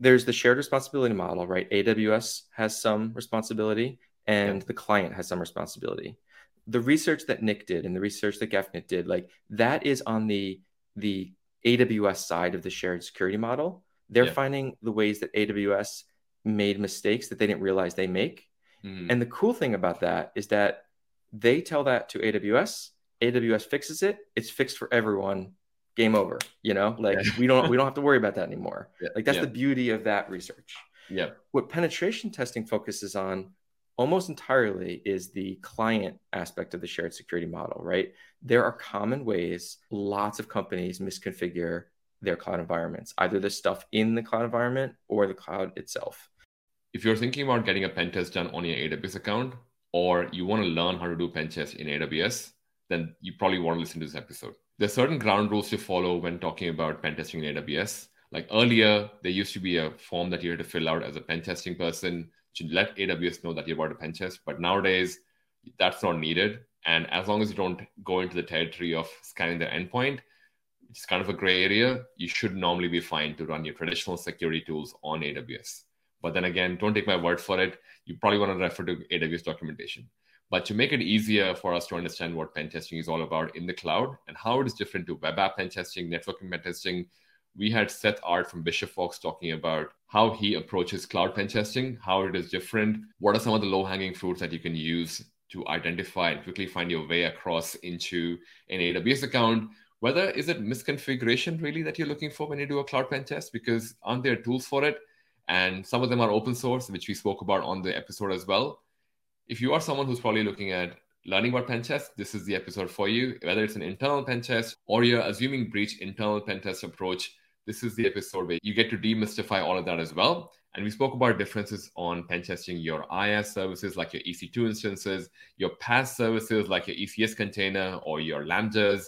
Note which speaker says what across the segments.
Speaker 1: there's the shared responsibility model, right? AWS has some responsibility and yeah. the client has some responsibility. The research that Nick did and the research that Gafnit did, like that is on the the AWS side of the shared security model. They're yeah. finding the ways that AWS made mistakes that they didn't realize they make. Mm. And the cool thing about that is that they tell that to AWS, AWS fixes it, it's fixed for everyone. Game over. You know, like yeah. we don't we don't have to worry about that anymore. Yeah. Like that's the beauty of that research.
Speaker 2: Yeah.
Speaker 1: What penetration testing focuses on almost entirely is the client aspect of the shared security model, right? There are common ways lots of companies misconfigure their cloud environments, either the stuff in the cloud environment or the cloud itself.
Speaker 2: If you're thinking about getting a pen test done on your AWS account, or you want to learn how to do pen test in AWS, then you probably want to listen to this episode. There's certain ground rules to follow when talking about pen testing in AWS. Like earlier, there used to be a form that you had to fill out as a pen testing person to let AWS know that you're about to pen test. But nowadays, that's not needed. And as long as you don't go into the territory of scanning the endpoint, it's kind of a gray area. You should normally be fine to run your traditional security tools on AWS. But then again, don't take my word for it. You probably want to refer to AWS documentation. But to make it easier for us to understand what pen testing is all about in the cloud and how it is different to web app pen testing, networking pen testing, we had Seth Art from Bishop Fox talking about how he approaches cloud pen testing, how it is different, what are some of the low hanging fruits that you can use to identify and quickly find your way across into an AWS account. Whether is it misconfiguration really that you're looking for when you do a cloud pen test? Because aren't there tools for it? And some of them are open source, which we spoke about on the episode as well. If you are someone who's probably looking at learning about pen test, this is the episode for you. Whether it's an internal pen test or you're assuming breach internal pen test approach, this is the episode where you get to demystify all of that as well. And we spoke about differences on pen testing your IaaS services like your EC2 instances, your PaaS services like your ECS container or your Lambdas,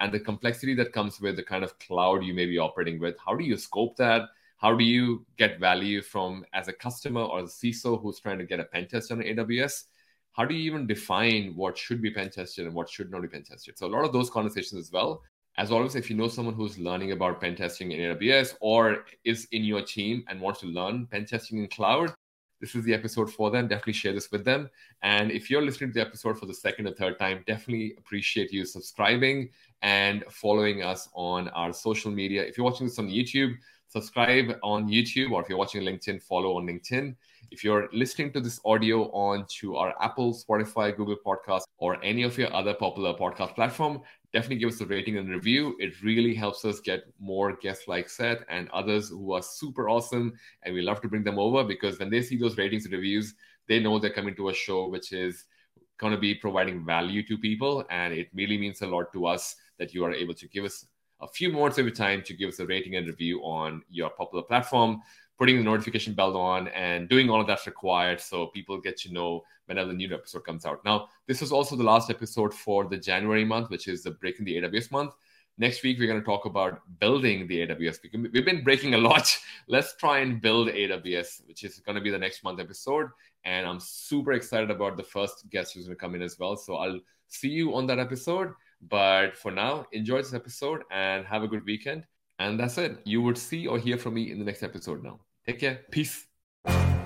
Speaker 2: and the complexity that comes with the kind of cloud you may be operating with. How do you scope that? How do you get value from as a customer or a CISO who's trying to get a pen test on AWS? How do you even define what should be pen tested and what should not be pen tested? So a lot of those conversations as well. As always, if you know someone who's learning about pen testing in AWS or is in your team and wants to learn pen testing in cloud, this is the episode for them. Definitely share this with them. And if you're listening to the episode for the second or third time, definitely appreciate you subscribing and following us on our social media. If you're watching this on YouTube, subscribe on YouTube, or if you're watching LinkedIn, follow on LinkedIn. If you're listening to this audio on to our Apple, Spotify, Google Podcast, or any of your other popular podcast platform, definitely give us a rating and review. It really helps us get more guests like Seth and others who are super awesome. And we love to bring them over because when they see those ratings and reviews, they know they're coming to a show which is going to be providing value to people. And it really means a lot to us that you are able to give us a few moments of your time to give us a rating and review on your popular platform putting the notification bell on and doing all of that's required so people get to know whenever the new episode comes out. Now, this was also the last episode for the January month, which is the Breaking the AWS month. Next week, we're going to talk about building the AWS. We've been breaking a lot. Let's try and build AWS, which is going to be the next month episode. And I'm super excited about the first guest who's going to come in as well. So I'll see you on that episode. But for now, enjoy this episode and have a good weekend. And that's it. You would see or hear from me in the next episode now. Take care. Peace.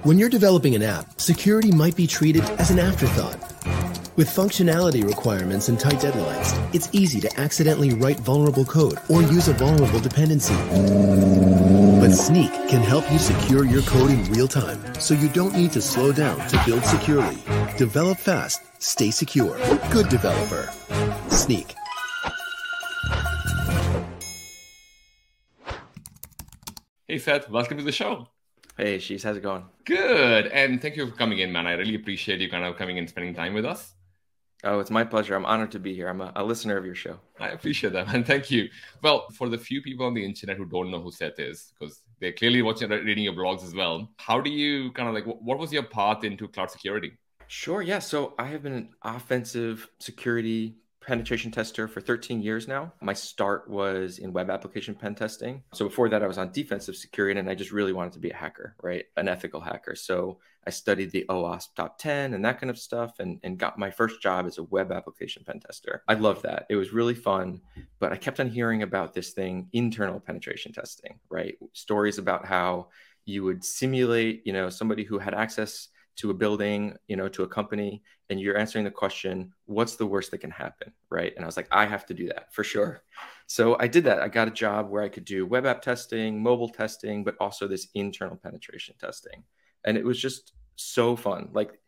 Speaker 3: When you're developing an app, security might be treated as an afterthought. With functionality requirements and tight deadlines, it's easy to accidentally write vulnerable code or use a vulnerable dependency. But Snyk can help you secure your code in real time so you don't need to slow down to build securely. Develop fast, stay secure. Good developer. Snyk.
Speaker 2: Hey, Seth, welcome to the show.
Speaker 1: Hey, She's, how's it going?
Speaker 2: Good. And thank you for coming in, man. I really appreciate you kind of coming and spending time with us.
Speaker 1: Oh, it's my pleasure. I'm honored to be here. I'm a, a, listener of your show.
Speaker 2: I appreciate that, man. Thank you. Well, for the few people on the internet who don't know who Seth is, because they're clearly watching, uh, reading your blogs as well. How do you kind of like, what was your path into cloud security?
Speaker 1: Sure. Yeah. So I have been an offensive security penetration tester for 13 years now. My start was in web application pen testing. So before that, I was on defensive security and I just really wanted to be a hacker, right? An ethical hacker. So I studied the OWASP top 10 and that kind of stuff and, and got my first job as a web application pen tester. I loved that. It was really fun, but I kept on hearing about this thing, internal penetration testing, right? Stories about how you would simulate, you know, somebody who had access to a building, you know, to a company, and you're answering the question, what's the worst that can happen? Right. And I was like, I have to do that for sure. So I did that. I got a job where I could do web app testing, mobile testing, but also this internal penetration testing. And it was just so fun. Like,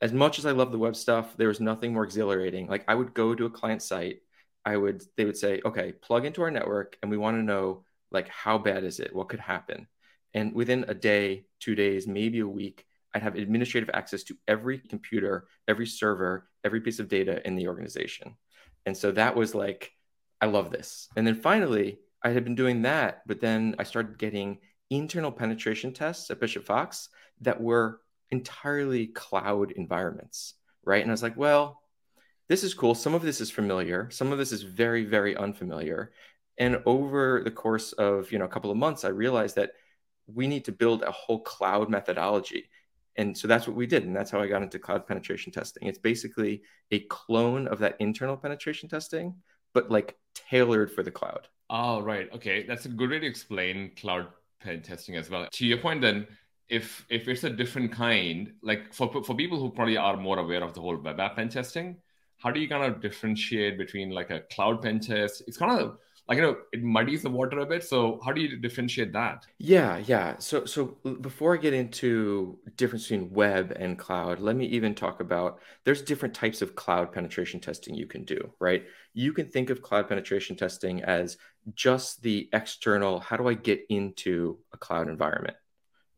Speaker 1: as much as I love the web stuff, there was nothing more exhilarating. Like, I would go to a client site, I would, they would say, okay, plug into our network, and we want to know, like, how bad is it? What could happen? And within a day, two days, maybe a week, I'd have administrative access to every computer, every server, every piece of data in the organization. And so that was like, I love this. And then finally, I had been doing that, but then I started getting internal penetration tests at Bishop Fox that were entirely cloud environments, right? And I was like, well, this is cool. Some of this is familiar. Some of this is very, very unfamiliar. And over the course of you know a couple of months, I realized that we need to build a whole cloud methodology and so that's what we did and that's how i got into cloud penetration testing. It's basically a clone of that internal penetration testing but like tailored for the cloud.
Speaker 2: Oh right. Okay. That's a good way to explain cloud pen testing as well. To your point then if if it's a different kind like for for people who probably are more aware of the whole web app pen testing how do you kind of differentiate between like a cloud pen test? It's kind of like you know it muddies the water a bit. So how do you differentiate that?
Speaker 1: Yeah yeah. So so before i get into difference between web and cloud let me even talk about there's different types of cloud penetration testing you can do right? You can think of cloud penetration testing as just the external how do i get into a cloud environment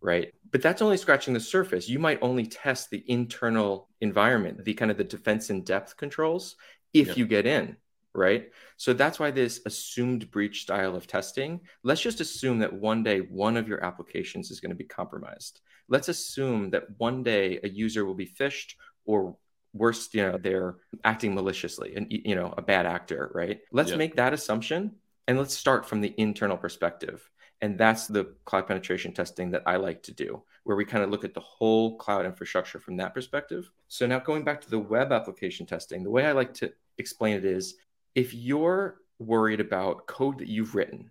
Speaker 1: right? But that's only scratching the surface. You might only test the internal environment the kind of the defense in depth controls if you get in right? So that's why this assumed breach style of testing, let's just assume that one day one of your applications is going to be compromised. Let's assume that one day a user will be phished or worse, you know, they're acting maliciously and, you know, a bad actor, right? Let's yep. make that assumption and let's start from the internal perspective. And that's the cloud penetration testing that I like to do, where we kind of look at the whole cloud infrastructure from that perspective. So now going back to the web application testing, the way I like to explain it is if you're worried about code that you've written,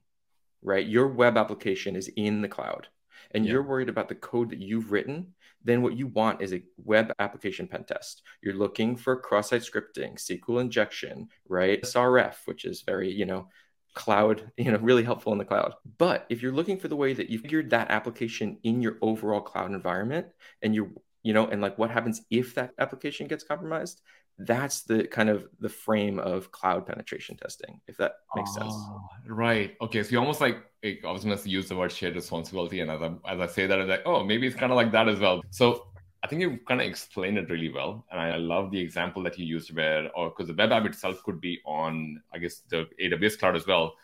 Speaker 1: right? Your web application is in the cloud and yeah. you're worried about the code that you've written, then what you want is a web application pen test. You're looking for cross-site scripting, SQL injection, right? SSRF, which is very, you know, cloud, you know, really helpful in the cloud. But if you're looking for the way that you've figured that application in your overall cloud environment and you're, you know, and like what happens if that application gets compromised, that's the kind of the frame of cloud penetration testing if that makes oh, sense. Ah,
Speaker 2: right. Okay so you almost like i was going to use the word shared responsibility and as I, as I say that i'm like oh maybe it's kind of like that as well. So i think you kind of explained it really well and i love the example that you used where or because the web app itself could be on i guess the aws cloud as well.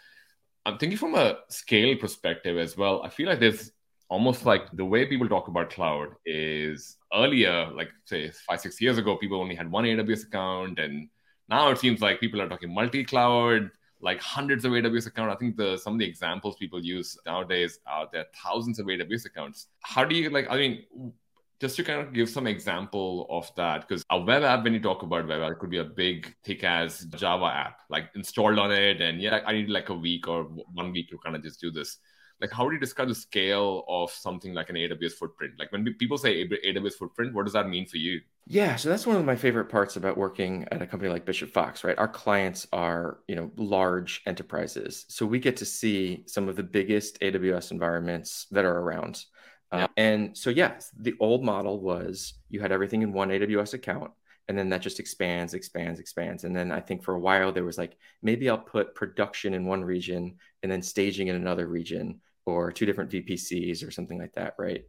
Speaker 2: I'm thinking from a scale perspective as well i feel like there's almost like the way people talk about cloud is earlier, like say five, six years ago, people only had one AWS account. And now it seems like people are talking multi cloud, like hundreds of AWS accounts. I think the some of the examples people use nowadays are there are thousands of AWS accounts. How do you like, I mean, just to kind of give some example of that, because a web app, when you talk about web app, it could be a big, thick as Java app, like installed on it. And yeah, I need like a week or one week to kind of just do this like how do you describe the scale of something like an aws footprint? Like when people say aws footprint what does that mean for you?
Speaker 1: Yeah so that's one of my favorite parts about working at a company like bishop fox right? Our clients are you know large enterprises so we get to see some of the biggest aws environments that are around. Uh, yeah. uh, and so yes the old model was you had everything in one aws account and then that just expands expands expands and then i think for a while there was like maybe i'll put production in one region and then staging in another region or two different VPCs or something like that, right?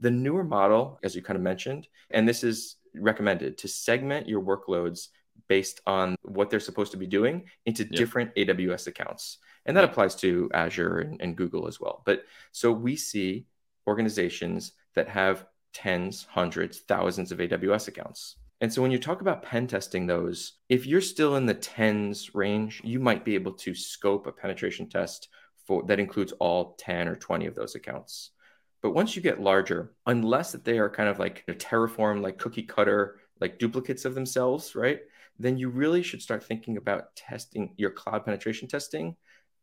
Speaker 1: The newer model, as you kind of mentioned, and this is recommended to segment your workloads based on what they're supposed to be doing into yep. different AWS accounts. And that yep. applies to Azure and, and Google as well. But so we see organizations that have tens, hundreds, thousands of AWS accounts. And so when you talk about pen testing those, if you're still in the tens range, you might be able to scope a penetration test for that includes all 10 or 20 of those accounts. But once you get larger, unless that they are kind of like a Terraform, like cookie cutter, like duplicates of themselves, right? Then you really should start thinking about testing your cloud penetration testing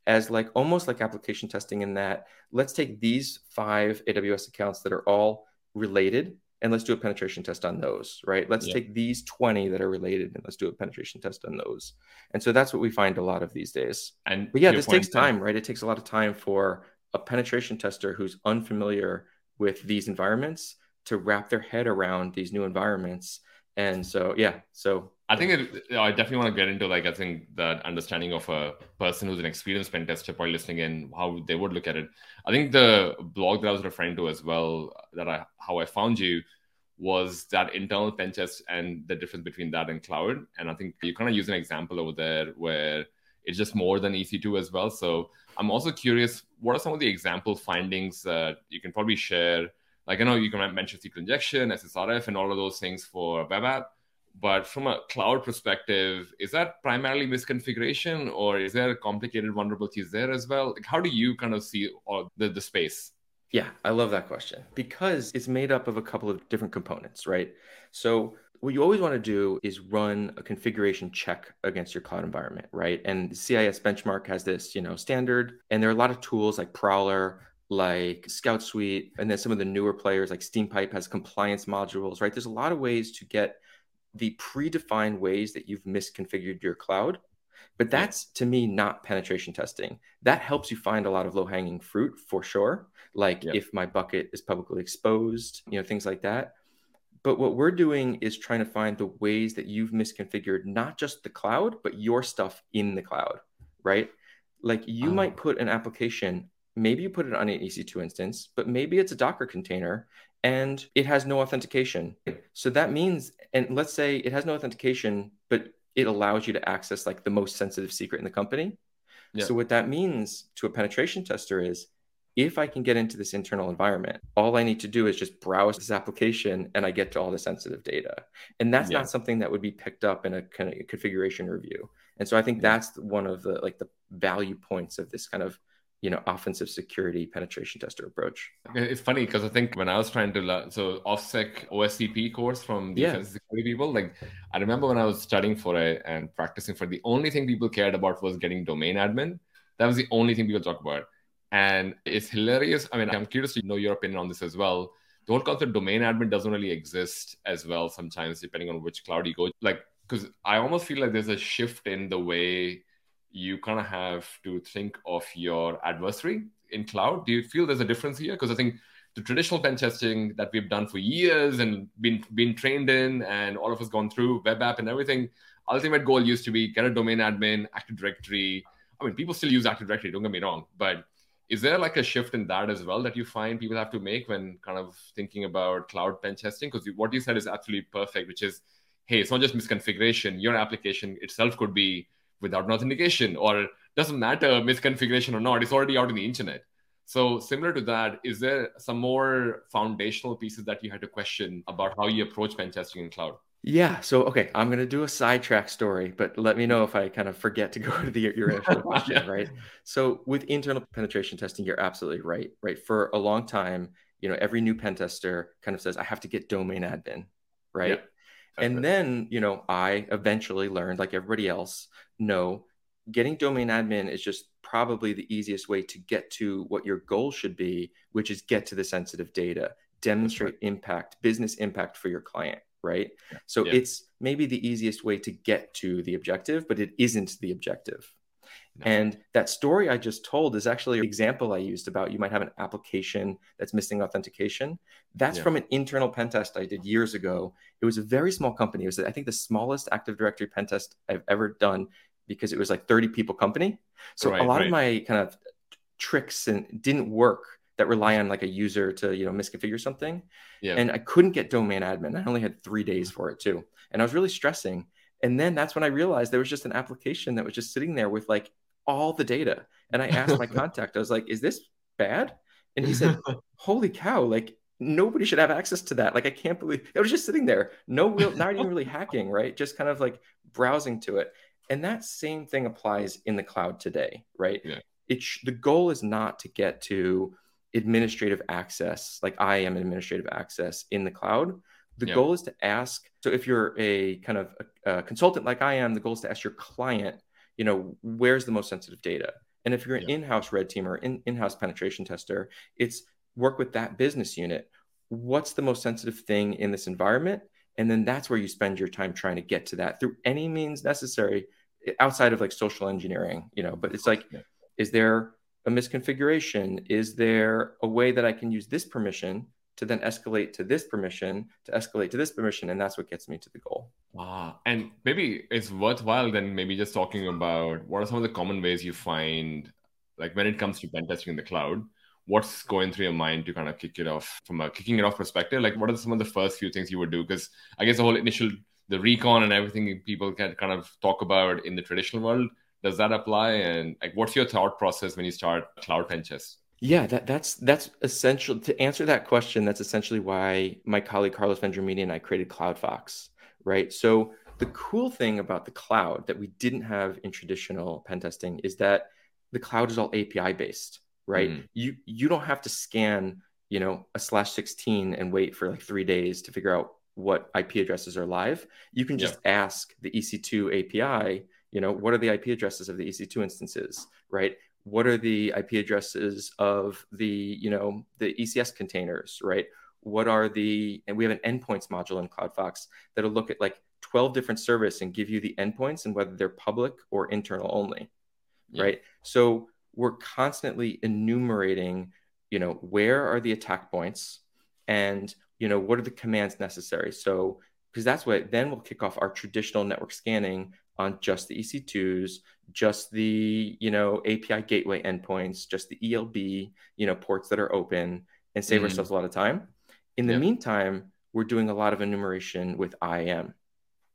Speaker 1: as like almost like application testing in that let's take these five AWS accounts that are all related and let's do a penetration test on those, right? Let's yeah. take these 20 that are related and let's do a penetration test on those. And so that's what we find a lot of these days. And but yeah, this takes time, right? It takes a lot of time for a penetration tester who's unfamiliar with these environments to wrap their head around these new environments. And so, yeah, so
Speaker 2: I think it, I definitely want to get into like I think that understanding of a person who's an experienced pen tester probably listening in how they would look at it. I think the blog that I was referring to as well that I how I found you was that internal pen test and the difference between that and cloud. And I think you kind of use an example over there where it's just more than EC2 as well. So I'm also curious, what are some of the example findings that you can probably share? Like I know you can mention SQL injection, SSRF, and all of those things for web app. But from a cloud perspective, is that primarily misconfiguration or is there complicated vulnerabilities there as well? Like how do you kind of see all the, the space?
Speaker 1: Yeah, I love that question because it's made up of a couple of different components, right? So, what you always want to do is run a configuration check against your cloud environment, right? And the CIS benchmark has this, you know, standard, and there are a lot of tools like Prowler, like Scout Suite, and then some of the newer players like Steampipe has compliance modules, right? There's a lot of ways to get the predefined ways that you've misconfigured your cloud. But that's to me not penetration testing. That helps you find a lot of low hanging fruit for sure. Like yep. if my bucket is publicly exposed, you know, things like that. But what we're doing is trying to find the ways that you've misconfigured not just the cloud, but your stuff in the cloud, right? Like you oh. might put an application, maybe you put it on an EC2 instance, but maybe it's a Docker container and it has no authentication. So that means, and let's say it has no authentication, but it allows you to access like the most sensitive secret in the company. Yeah. So what that means to a penetration tester is if I can get into this internal environment, all I need to do is just browse this application and I get to all the sensitive data. And that's yeah. not something that would be picked up in a kind of configuration review. And so I think yeah. that's one of the like the value points of this kind of you know offensive security penetration tester approach.
Speaker 2: It's funny because i think when i was trying to learn so offsec oscp course from defense yeah. security people like i remember when i was studying for it and practicing for it, the only thing people cared about was getting domain admin. That was the only thing people talk about. And it's hilarious. I mean i'm curious to know your opinion on this as well. The whole concept of domain admin doesn't really exist as well sometimes depending on which cloud you go like because i almost feel like there's a shift in the way you kind of have to think of your adversary in cloud. Do you feel there's a difference here? Because I think the traditional pen testing that we've done for years and been been trained in, and all of us gone through web app and everything. Ultimate goal used to be get a domain admin, Active Directory. I mean, people still use Active Directory. Don't get me wrong, but is there like a shift in that as well that you find people have to make when kind of thinking about cloud pen testing? Because what you said is absolutely perfect, which is, hey, it's not just misconfiguration. Your application itself could be without an authentication or doesn't matter misconfiguration or not it's already out in the internet so similar to that is there some more foundational pieces that you had to question about how you approach pen testing in cloud
Speaker 1: yeah. So, okay, I'm going to do a sidetrack story, but let me know if I kind of forget to go to the, your actual question, right? So, with internal penetration testing, you're absolutely right, right? For a long time, you know, every new pen tester kind of says, I have to get domain admin, right? And then, you know, I eventually learned, like everybody else, no, getting domain admin is just probably the easiest way to get to what your goal should be, which is get to the sensitive data, demonstrate right. impact, business impact for your client, right? Yeah. So yeah. it's maybe the easiest way to get to the objective, but it isn't the objective. No. And that story I just told is actually an example I used about you might have an application that's missing authentication. That's yeah. from an internal pen test I did years ago. It was a very small company. It was, I think, the smallest Active Directory pen test I've ever done because it was like 30 people company. So right, a lot right. of my kind of tricks and didn't work that rely on like a user to you know misconfigure something. Yeah. And I couldn't get domain admin. I only had three days mm. for it too, and I was really stressing. And then that's when I realized there was just an application that was just sitting there with like all the data. And I asked my contact, I was like, is this bad? And he said, holy cow, like nobody should have access to that. Like, I can't believe it was just sitting there. No real, not even really hacking, right? Just kind of like browsing to it. And that same thing applies in the cloud today, right? Yeah. It sh- the goal is not to get to administrative access, like I am administrative access in the cloud. The yeah. goal is to ask. So if you're a kind of a, a consultant like I am, the goal is to ask your client you know, where's the most sensitive data? And if you're an
Speaker 2: Yeah.
Speaker 1: in-house red team or in, in-house penetration tester, it's work with that business unit. What's the most sensitive thing in this environment? And then that's where you spend your time trying to get to that through any means necessary outside of like social engineering, you know, but it's like,
Speaker 2: Yeah.
Speaker 1: is there a misconfiguration? Is there a way that I can use this permission to then escalate to this permission, to escalate to this permission? And that's what gets me to the goal.
Speaker 2: Ah, and maybe it's worthwhile then maybe just talking about what are some of the common ways you find, like when it comes to pen testing in the cloud, what's going through your mind to kind of kick it off from a kicking it off perspective? Like, what are some of the first few things you would do? Because I guess the whole initial, the recon and everything people can kind of talk about in the traditional world, does that apply? And like, what's your thought process when you start cloud pen test?
Speaker 1: Yeah, that, that's that's essential to answer that question. That's essentially why my colleague Carlos Vendramini and I created CloudFox, right? So the cool thing about the cloud that we didn't have in traditional pen testing is that the cloud is all API based, right?
Speaker 2: Mhm.
Speaker 1: You you don't have to scan, you know, a slash 16 and wait for like three days to figure out what IP addresses are live. You can just ask the EC2 API, you know, what are the IP addresses of the EC2 instances, right? What are the IP addresses of the, you know, the ECS containers, right? What are the, and we have an endpoints module in CloudFox that'll look at like 12 different service and give you the endpoints and whether they're public or internal only,
Speaker 2: Yeah.
Speaker 1: right? So we're constantly enumerating, you know, where are the attack points and, you know, what are the commands necessary? So, because that's what then we'll kick off our traditional network scanning on just the EC2s, just the, you know, API gateway endpoints, just the ELB, you know, ports that are open and save
Speaker 2: Mhm.
Speaker 1: ourselves a lot of time. In the
Speaker 2: Yeah.
Speaker 1: meantime, we're doing a lot of enumeration with IAM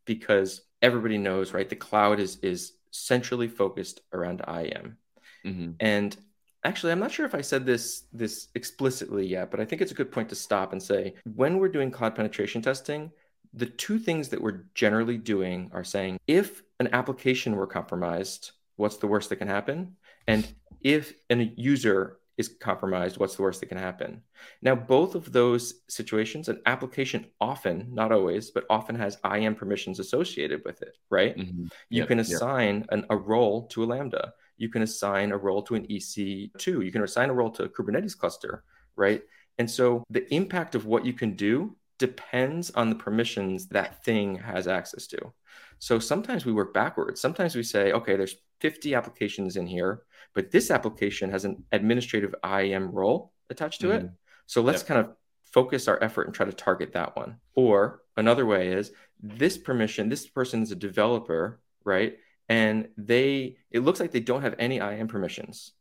Speaker 1: because everybody knows, right? The cloud is is centrally focused around IAM.
Speaker 2: Mhm.
Speaker 1: And actually, I'm not sure if I said this this explicitly yet, but I think it's a good point to stop and say when we're doing cloud penetration testing, the two things that we're generally doing are saying if an application were compromised, what's the worst that can happen? And if a user is compromised, what's the worst that can happen? Now, both of those situations, an application often, not always, but often has IAM permissions associated with it, right?
Speaker 2: Mhm.
Speaker 1: You
Speaker 2: Yep,
Speaker 1: can
Speaker 2: yep.
Speaker 1: assign an, a role to a Lambda. You can assign a role to an EC2. You can assign a role to a Kubernetes cluster, right? And so the impact of what you can do depends on the permissions that thing has access to. So sometimes we work backwards. Sometimes we say, okay, there's 50 applications in here, but this application has an administrative IAM role attached to it.
Speaker 2: Mhm.
Speaker 1: So let's
Speaker 2: Yep.
Speaker 1: kind of focus our effort and try to target that one. Or another way is this permission, this person is a developer, right? And they, it looks like they don't have any IAM permissions,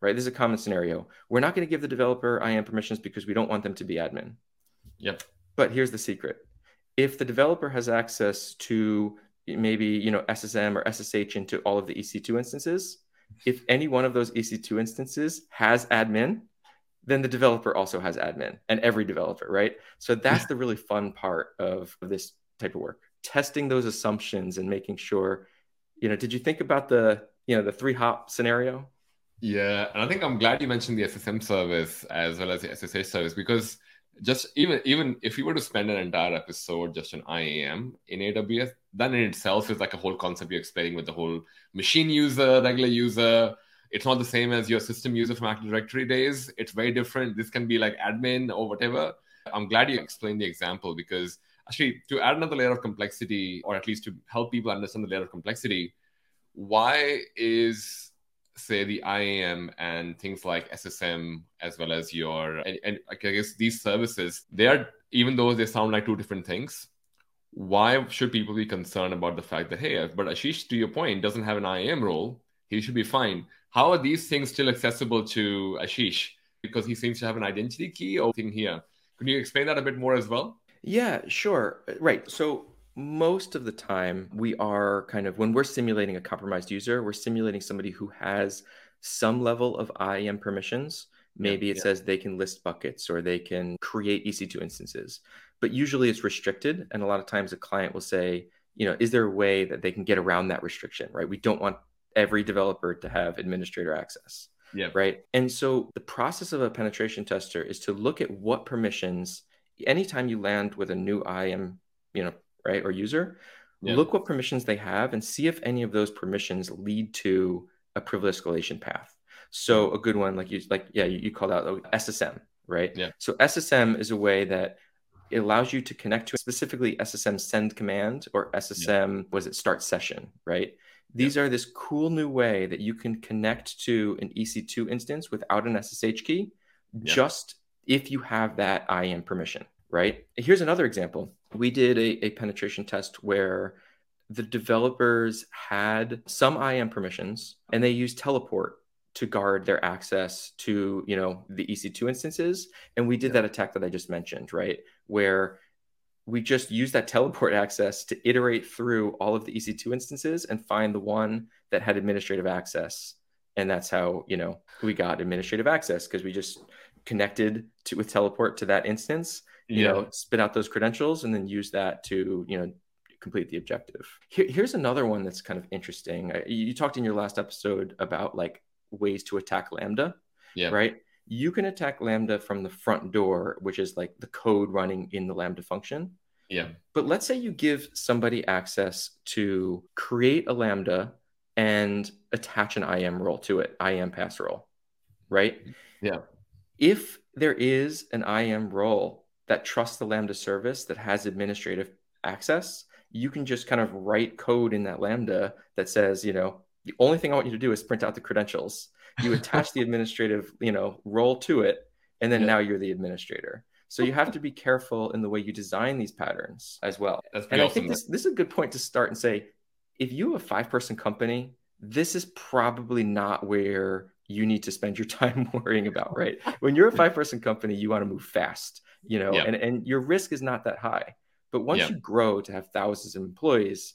Speaker 1: right? This is a common scenario. We're not going to give the developer IAM permissions because we don't want them to be admin.
Speaker 2: Yep.
Speaker 1: But here's the secret. If the developer has access to maybe, you know, SSM or SSH into all of the EC2 instances, if any one of those EC2 instances has admin, then the developer also has admin and every developer, right? So that's the really fun part of this type of work. Testing those assumptions and making sure, you know, did you think about the, you know, the three hop scenario?
Speaker 2: Yeah, and I think I'm glad you mentioned the SSM service as well as the SSH service because just even even if you were to spend an entire episode just on IAM in AWS, that in itself is like a whole concept you're explaining with the whole machine user, regular user. It's not the same as your system user from Active Directory days. It's very different. This can be like admin or whatever. I'm glad you explained the example because actually to add another layer of complexity, or at least to help people understand the layer of complexity, why is say the IAM and things like SSM as well as your and, and I guess these services they are even though they sound like two different things why should people be concerned about the fact that hey but Ashish to your point doesn't have an IAM role he should be fine how are these things still accessible to Ashish because he seems to have an identity key or thing here can you explain that a bit more as well
Speaker 1: Yeah, sure. Right. So most of the time we are kind of when we're simulating a compromised user, we're simulating somebody who has some level of IAM permissions. Maybe
Speaker 2: Yeah,
Speaker 1: it
Speaker 2: yeah.
Speaker 1: says they can list buckets or they can create EC2 instances. But usually it's restricted and a lot of times a client will say, you know, is there a way that they can get around that restriction, right? We don't want every developer to have administrator access
Speaker 2: yeah
Speaker 1: right? And so the process of a penetration tester is to look at what permissions, anytime you land with a new IAM, you know, right, or user,
Speaker 2: Yeah.
Speaker 1: look what permissions they have and see if any of those permissions lead to a privilege escalation path. So mm-hmm. a good one, like you like, yeah, you, you called out oh, SSM, right?
Speaker 2: Yeah.
Speaker 1: So SSM is a way that it allows you to connect to specifically SSM send command or SSM yeah. was it start session, right? These yeah. are this cool new way that you can connect to an EC2 instance without an SSH key, yeah. just if you have that IAM permission, right? Here's another example. We did a, a penetration test where the developers had some IAM permissions and they used teleport to guard their access to you know the ec2 instances. And we did yeah. that attack that i just mentioned right? Where we just used that teleport access to iterate through all of the ec2 instances and find the one that had administrative access. And that's how you know we got administrative access because we just connected to with teleport to that instance you yeah. know spit out those credentials and then use that to you know complete the objective Here, here's another one that's kind of interesting you talked in your last episode about like ways to attack Lambda.
Speaker 2: Yeah.
Speaker 1: Right. You can attack Lambda from the front door, which is like the code running in the Lambda function.
Speaker 2: Yeah.
Speaker 1: But let's say you give somebody access to create a Lambda and attach an IAM role to it, IAM pass role, right?
Speaker 2: Yeah.
Speaker 1: If there is an IAM role that trusts the Lambda service that has administrative access, you can just kind of write code in that Lambda that says, you know, the only thing I want you to do is print out the credentials. You attach the administrative, you know, role to it, and then yeah. now you're the administrator. So you have to be careful in the way you design these patterns as well.
Speaker 2: and
Speaker 1: awesome.
Speaker 2: I
Speaker 1: think this, this is a good point to start and say, if you have a five person company, this is probably not where you need to spend your time worrying about, right? When you're a five person company, you want to move fast, you know, yeah. and, and your risk is not that high. But once yeah. you grow to have thousands of employees,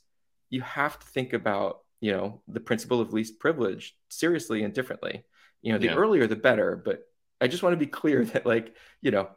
Speaker 1: you have to think about you know the principle of least privilege seriously and differently you know the yeah. earlier the better but i just want to be clear that like you know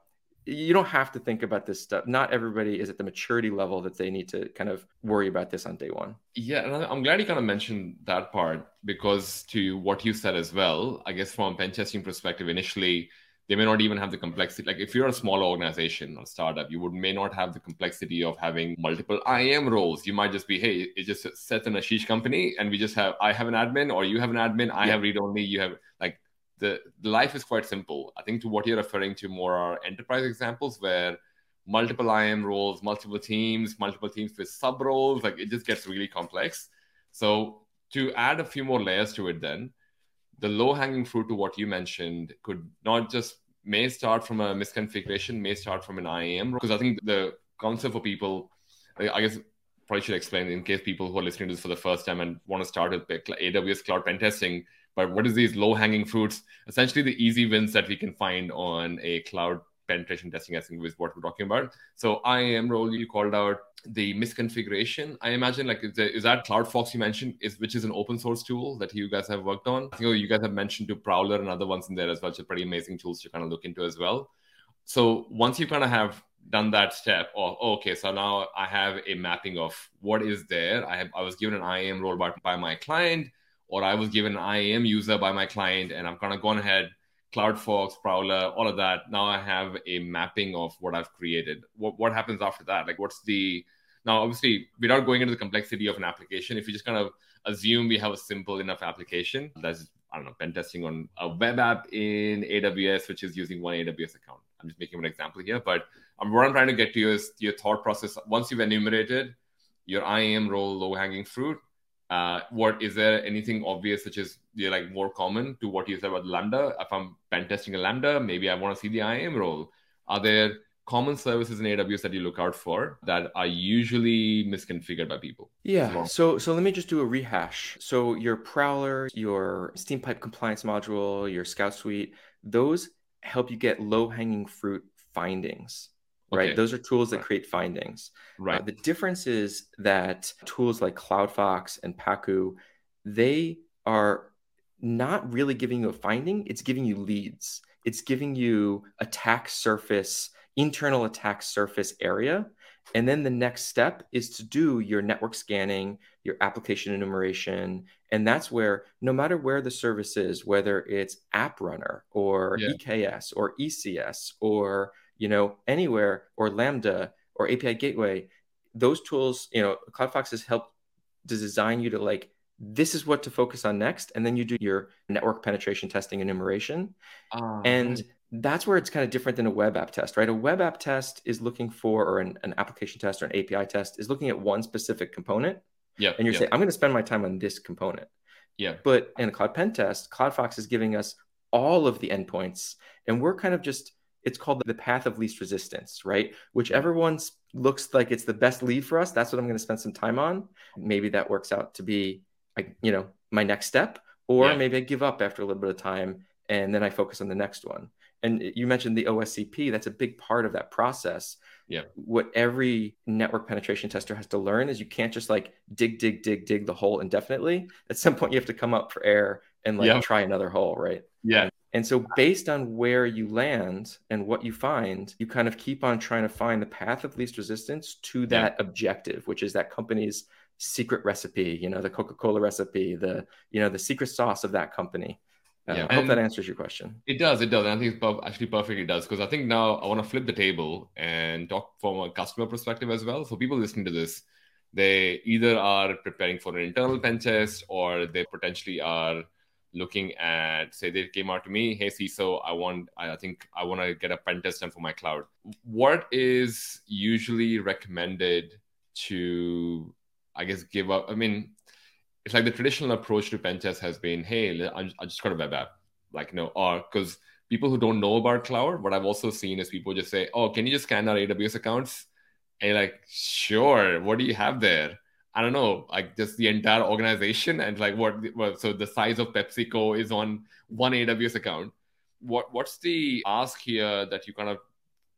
Speaker 1: you don't have to think about this stuff not everybody is at the maturity level that they need to kind of worry about this on day one
Speaker 2: yeah and i'm glad you kind of mentioned that part because to what you said as well i guess from a pen testing perspective initially they may not even have the complexity. Like if you're a small organization or startup, you would may not have the complexity of having multiple IAM roles. You might just be, hey, it just sets an Ashish company, and we just have I have an admin, or you have an admin, I yeah. have read only, you have the, life is quite simple. I think to what you're referring to more are enterprise examples where multiple IAM roles, multiple teams, multiple teams with sub roles, like it just gets really complex. So to add a few more layers to it, then the low hanging fruit to what you mentioned could not just may start from a misconfiguration, may start from an IAM. Because I think the concept for people, I guess, probably should explain in case people who are listening to this for the first time and want to start with AWS cloud pen testing. But what is these low hanging fruits? Essentially, the easy wins that we can find on a cloud penetration testing, I think, is what we're talking about. So IAM role you called out the misconfiguration. I imagine like is, is that CloudFox you mentioned, is which is an open source tool that you guys have worked on. I think you guys have mentioned to Prowler and other ones in there as well, which are pretty amazing tools to kind of look into as well. So once you kind of have done that step of oh, okay, so now I have a mapping of what is there. I have I was given an IAM role by, by my client, or I was given an IAM user by my client, and I'm kind of gone ahead CloudFox, Prowler, all of that. Now I have a mapping of what I've created. What what happens after that? Like, what's the now? Obviously, without going into the complexity of an application, if you just kind of assume we have a simple enough application that's I don't know, pen testing on a web app in AWS, which is using one AWS account. I'm just making an example here, but um, what I'm trying to get to is your thought process. Once you've enumerated your IAM role, low hanging fruit, uh, what is there anything obvious such as you're like more common to what you said about lambda? If i'm pen testing a lambda maybe i want to see the iam role. Are there common services in aws that you look out for that are usually misconfigured by people?
Speaker 1: Yeah so so let me just do a rehash. So your prowler your Steampipe compliance module your scout suite those help you get low hanging fruit findings right? Okay. Those are tools that create findings.
Speaker 2: Uh, right.
Speaker 1: Uh, the difference is that tools like CloudFox and Pacu, they are not really giving you a finding, it's giving you leads. It's giving you attack surface, internal attack surface area. And then the next step is to do your network scanning, your application enumeration. And that's where, no matter where the service is, whether it's App Runner or yeah. EKS or ECS or you know, anywhere or Lambda or API Gateway, those tools, you know, CloudFox has helped to design you to like this is what to focus on next. And then you do your network penetration testing enumeration. Uh, and that's where it's kind of different than a web app test, right? A web app test is looking for, or an, an application test or an API test is looking at one specific component.
Speaker 2: Yeah.
Speaker 1: And you're saying, I'm going to spend my time on this component.
Speaker 2: Yeah.
Speaker 1: But in a cloud pen test, CloudFox is giving us all of the endpoints. And we're kind of just, it's called the path of least resistance, right? Whichever mm-hmm. one looks like it's the best lead for us, that's what I'm going to spend some time on. Maybe that works out to be, you know, my next step, or yeah. maybe I give up after a little bit of time and then I focus on the next one. And you mentioned the OSCP, that's a big part of that process.
Speaker 2: Yeah.
Speaker 1: What every network penetration tester has to learn is you can't just like dig, dig, dig, dig the hole indefinitely. At some point, you have to come up for air and like yeah. try another hole, right?
Speaker 2: Yeah.
Speaker 1: And so, based on where you land and what you find, you kind of keep on trying to find the path of least resistance to that yeah. objective, which is that company's secret recipe, you know, the Coca Cola recipe, the, you know, the secret sauce of that company. Uh, yeah. I hope that answers your question.
Speaker 2: It does. It does. And I think it actually perfectly does because I think now I want to flip the table and talk from a customer perspective as well. So, people listening to this, they either are preparing for an internal pen test or they potentially are looking at say they came out to me hey ciso i want i think i want to get a pen test done for my cloud. What is usually recommended to i guess give up? I mean it's like the traditional approach to pen test has been hey i just got a web app. Like you know or because people who don't know about cloud what i've also seen is people just say oh can you just scan our aws accounts? And like sure what do you have there I don't know, like just the entire organization and like what, so the size of PepsiCo is on one AWS account. What what's the ask here that you kind of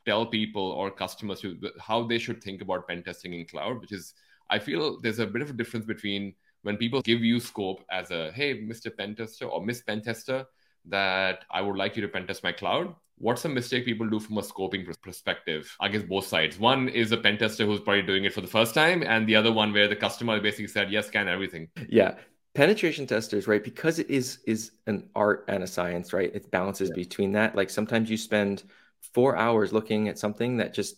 Speaker 2: tell people or customers to, how they should think about pen testing in cloud? Which is I feel there's a bit of a difference between when people give you scope as a hey, Mr. Pentester or Miss Pentester, that I would like you to pen test my cloud what's a mistake people do from a scoping perspective? I guess both sides. One is a pen tester who's probably doing it for the first time, and the other one where the customer basically said, yes, scan everything.
Speaker 1: Yeah. Penetration testers, right? Because it is is an art and a science, right? It balances yeah. between that. Like sometimes you spend four hours looking at something that just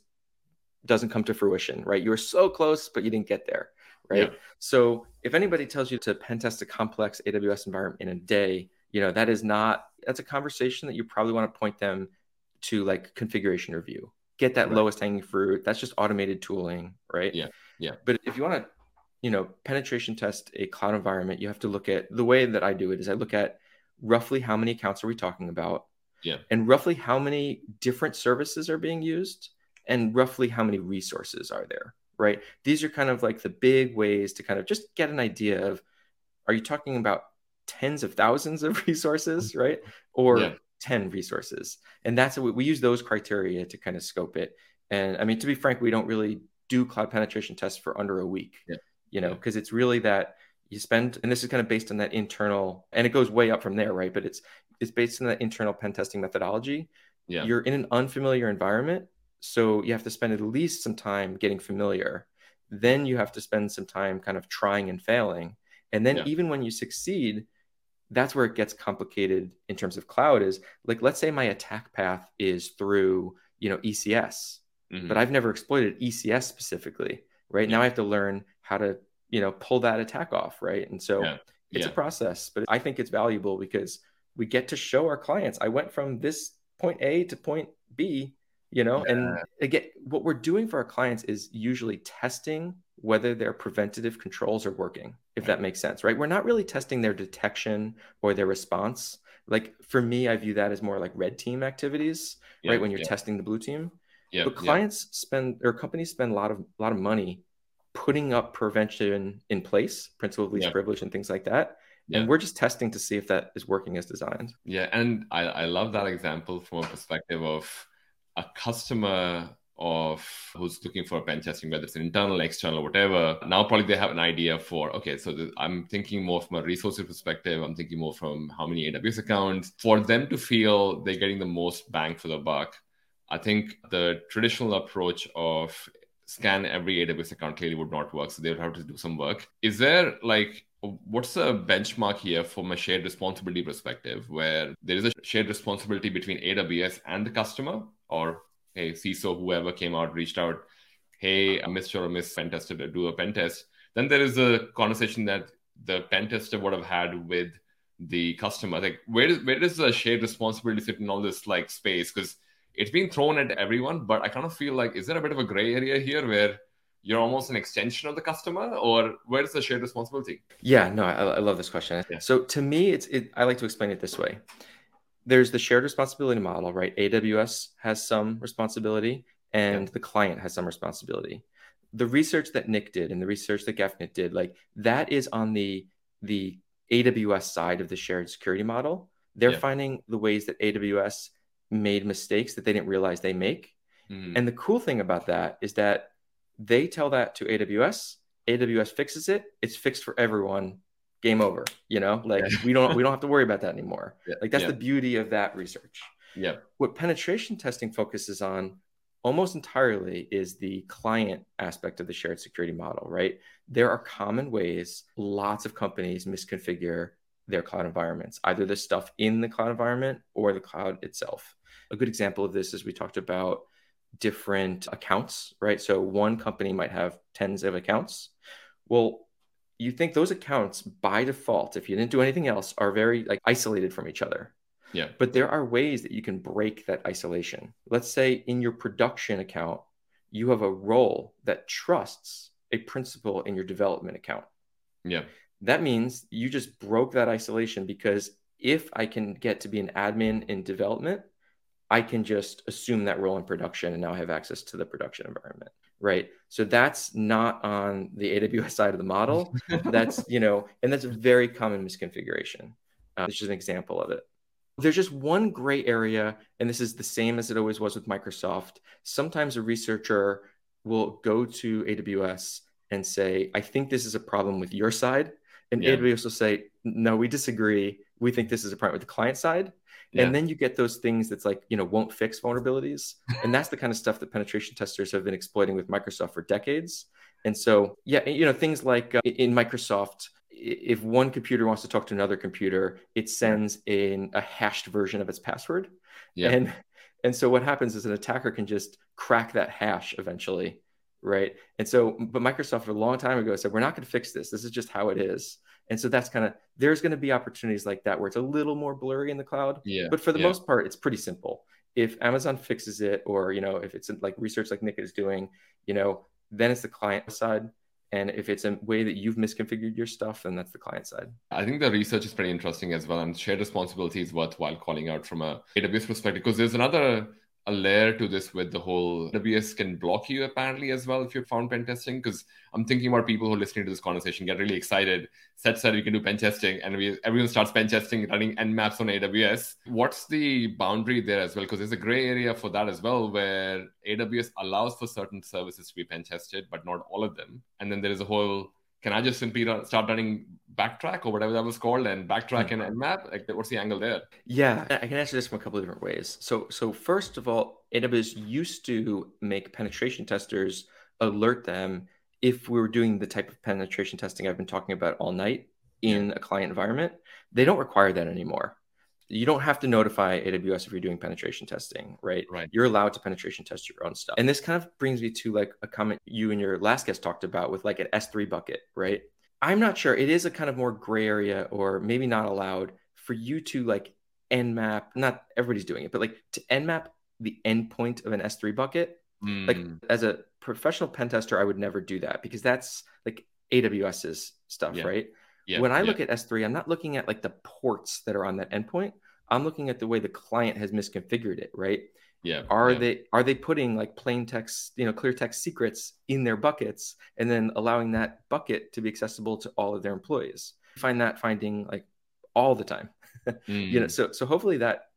Speaker 1: doesn't come to fruition, right? You were so close, but you didn't get there, right? Yeah. So if anybody tells you to pen test a complex AWS environment in a day, you know that is not that's a conversation that you probably want to point them to like configuration review. Get that right. lowest hanging fruit. That's just automated tooling right?
Speaker 2: Yeah yeah.
Speaker 1: But if you want to you know penetration test a cloud environment you have to look at the way that i do it is i look at roughly how many accounts are we talking about?
Speaker 2: Yeah.
Speaker 1: And roughly how many different services are being used and roughly how many resources are there right? These are kind of like the big ways to kind of just get an idea of are you talking about tens of thousands of resources, mm-hmm. right? Or yeah. 10 resources. And that's what we, use those criteria to kind of scope it. And I mean, to be frank, we don't really do cloud penetration tests for under a week,
Speaker 2: yeah.
Speaker 1: you know, because it's really that you spend, and this is kind of based on that internal, and it goes way up from there, right? But it's it's based on that internal pen testing methodology.
Speaker 2: Yeah.
Speaker 1: You're in an unfamiliar environment, so you have to spend at least some time getting familiar. Then you have to spend some time kind of trying and failing. And then yeah. even when you succeed, that's where it gets complicated in terms of cloud is like let's say my attack path is through you know ecs mm-hmm. but i've never exploited ecs specifically right yeah. now i have to learn how to you know pull that attack off right and so yeah. it's yeah. a process but i think it's valuable because we get to show our clients i went from this point a to point b you know and again what we're doing for our clients is usually testing whether their preventative controls are working, if that makes sense, right? We're not really testing their detection or their response. Like for me, I view that as more like red team activities, yeah, right? When you're yeah. testing the blue team.
Speaker 2: Yeah,
Speaker 1: but clients spend or companies spend a lot of a lot of money putting up prevention in place, principle of least privilege and things like that. And we're just testing to see if that is working as designed.
Speaker 2: Yeah. And I, I love that example from a perspective of a customer of who's looking for pen testing, whether it's internal, external, whatever. Now probably they have an idea for okay, so I'm thinking more from a resources perspective. I'm thinking more from how many AWS accounts for them to feel they're getting the most bang for the buck. I think the traditional approach of scan every AWS account clearly would not work. So they would have to do some work. Is there like what's the benchmark here from a shared responsibility perspective where there is a shared responsibility between AWS and the customer or hey, CISO, whoever came out, reached out, hey, a Mr. or Miss pen tester to do a pen test. Then there is a conversation that the pen tester would have had with the customer. Like, where does where does the shared responsibility sit in all this like space? Because it's being thrown at everyone, but I kind of feel like is there a bit of a gray area here where you're almost an extension of the customer, or where's the shared responsibility?
Speaker 1: Yeah, no, I, I love this question. Yeah. So to me, it's it, I like to explain it this way. There's the shared responsibility model, right? AWS has some responsibility, and yeah. the client has some responsibility. The research that Nick did and the research that Gafnit did, like that is on the the AWS side of the shared security model. They're yeah. finding the ways that AWS made mistakes that they didn't realize they make. Mm. And the cool thing about that is that they tell that to AWS, AWS fixes it, it's fixed for everyone. Game over. You know, like yeah. we don't we don't have to worry about that anymore. Yeah. Like that's yeah. the beauty of that research.
Speaker 2: Yeah.
Speaker 1: What penetration testing focuses on almost entirely is the client aspect of the shared security model, right? There are common ways lots of companies misconfigure their cloud environments, either the stuff in the cloud environment or the cloud itself. A good example of this is we talked about different accounts, right? So one company might have tens of accounts. Well, you think those accounts by default, if you didn't do anything else, are very like isolated from each other.
Speaker 2: Yeah.
Speaker 1: But there are ways that you can break that isolation. Let's say in your production account, you have a role that trusts a principal in your development account.
Speaker 2: Yeah.
Speaker 1: That means you just broke that isolation because if I can get to be an admin in development, I can just assume that role in production and now have access to the production environment, right? So that's not on the AWS side of the model. that's, you know, and that's a very common misconfiguration. Uh, it's just an example of it. There's just one gray area, and this is the same as it always was with Microsoft. Sometimes a researcher will go to AWS and say, I think this is a problem with your side. And yeah. AWS will say, No, we disagree. We think this is a problem with the client side. Yeah. And then you get those things that's like, you know, won't fix vulnerabilities. and that's the kind of stuff that penetration testers have been exploiting with Microsoft for decades. And so, yeah, you know, things like uh, in Microsoft, if one computer wants to talk to another computer, it sends in a hashed version of its password. Yeah. And and so what happens is an attacker can just crack that hash eventually, right? And so, but Microsoft a long time ago said, we're not going to fix this. This is just how it is. And so that's kind of there's going to be opportunities like that where it's a little more blurry in the cloud.
Speaker 2: Yeah.
Speaker 1: But for the
Speaker 2: yeah.
Speaker 1: most part, it's pretty simple. If Amazon fixes it, or you know, if it's like research like Nick is doing, you know, then it's the client side. And if it's a way that you've misconfigured your stuff, then that's the client side.
Speaker 2: I think the research is pretty interesting as well. And shared responsibility is worthwhile calling out from a AWS perspective because there's another a layer to this with the whole AWS can block you apparently as well if you're found pen testing. Because I'm thinking about people who are listening to this conversation get really excited. Set said we can do pen testing, and we, everyone starts pen testing, running nmaps on AWS. What's the boundary there as well? Because there's a gray area for that as well, where AWS allows for certain services to be pen tested, but not all of them. And then there is a whole can I just simply start running backtrack or whatever that was called and backtrack mm-hmm. and nmap? Like, what's the angle there?
Speaker 1: Yeah, I can answer this from a couple of different ways. So, so first of all, AWS used to make penetration testers alert them if we were doing the type of penetration testing I've been talking about all night in a client environment. They don't require that anymore you don't have to notify AWS if you're doing penetration testing, right?
Speaker 2: Right.
Speaker 1: You're allowed to penetration test your own stuff. And this kind of brings me to like a comment you and your last guest talked about with like an S3 bucket, right? I'm not sure. It is a kind of more gray area or maybe not allowed for you to like nmap, not everybody's doing it, but like to nmap the endpoint of an S3 bucket. Mm. Like as a professional pen tester, I would never do that because that's like AWS's stuff, yeah. right? Yeah, when I yeah. look at S3, I'm not looking at like the ports that are on that endpoint. I'm looking at the way the client has misconfigured it, right?
Speaker 2: Yeah.
Speaker 1: Are
Speaker 2: yeah.
Speaker 1: they are they putting like plain text, you know, clear text secrets in their buckets and then allowing that bucket to be accessible to all of their employees? I find that finding like all the time. mm. You know, mm. so so hopefully that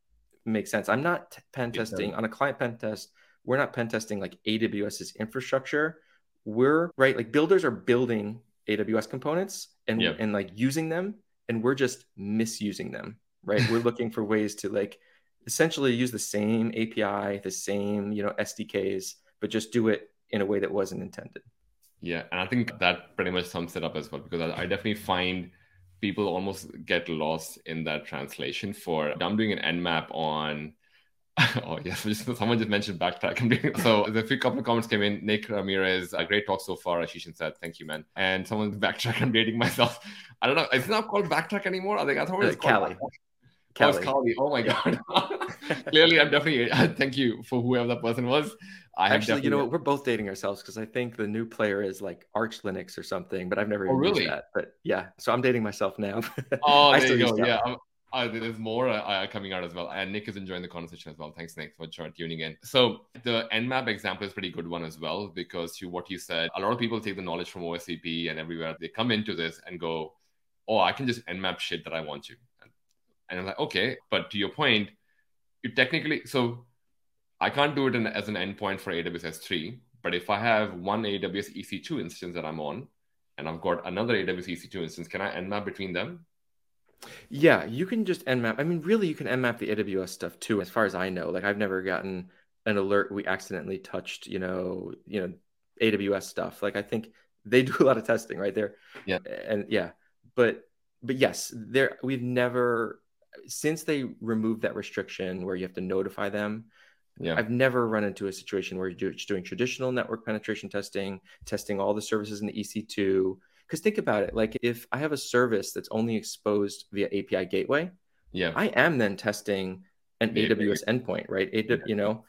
Speaker 1: makes sense. I'm not pen testing on a client pen test. We're not pen testing like AWS's infrastructure. We're right, like builders are building AWS components and yep. and like using them, and we're just misusing them right? We're looking for ways to like essentially use the same API, the same, you know, SDKs, but just do it in a way that wasn't intended.
Speaker 2: Yeah, and I think that pretty much sums it up as well because I, I definitely find people almost get lost in that translation for I'm doing an nmap on oh yes, someone just mentioned backtrack. so the few couple of comments came in. Nick Ramirez, a great talk so far. Ashish said, "Thank you, man." And someone backtrack. I'm dating myself. I don't know. It's not called backtrack anymore. I think I thought it was uh,
Speaker 1: Kali.
Speaker 2: Kali. Oh, Kali. Oh my god. Clearly, I'm definitely. thank you for whoever that person was.
Speaker 1: I actually, you know what? We're both dating ourselves because I think the new player is like Arch Linux or something, but I've never oh, really? that. But yeah, so I'm dating myself now.
Speaker 2: oh, I there you go. Yeah, uh, there's more uh, uh, coming out as well. And Nick is enjoying the conversation as well. Thanks, Nick, for tuning in. So the Nmap example is pretty good one as well, because to what you said, a lot of people take the knowledge from OSCP and everywhere. They come into this and go, oh, I can just Nmap shit that I want to. And I'm like, okay, but to your point, you technically, so I can't do it in, as an endpoint for AWS S3, but if I have one AWS EC2 instance that I'm on, and I've got another AWS EC2 instance, can I Nmap between them?
Speaker 1: Yeah, you can just Nmap. I mean, really, you can Nmap the AWS stuff too, as far as I know. Like, I've never gotten an alert we accidentally touched, you know, you know, AWS stuff. Like, I think they do a lot of testing right there.
Speaker 2: Yeah,
Speaker 1: and yeah, but but yes, there we've never since they removed that restriction where you have to notify them. Yeah. I've never run into a situation where you're doing traditional network penetration testing, testing all the services in the EC2, because think about it, like if I have a service that's only exposed via API gateway,
Speaker 2: yeah,
Speaker 1: I am then testing an yeah, AWS yeah. endpoint, right? A- you know,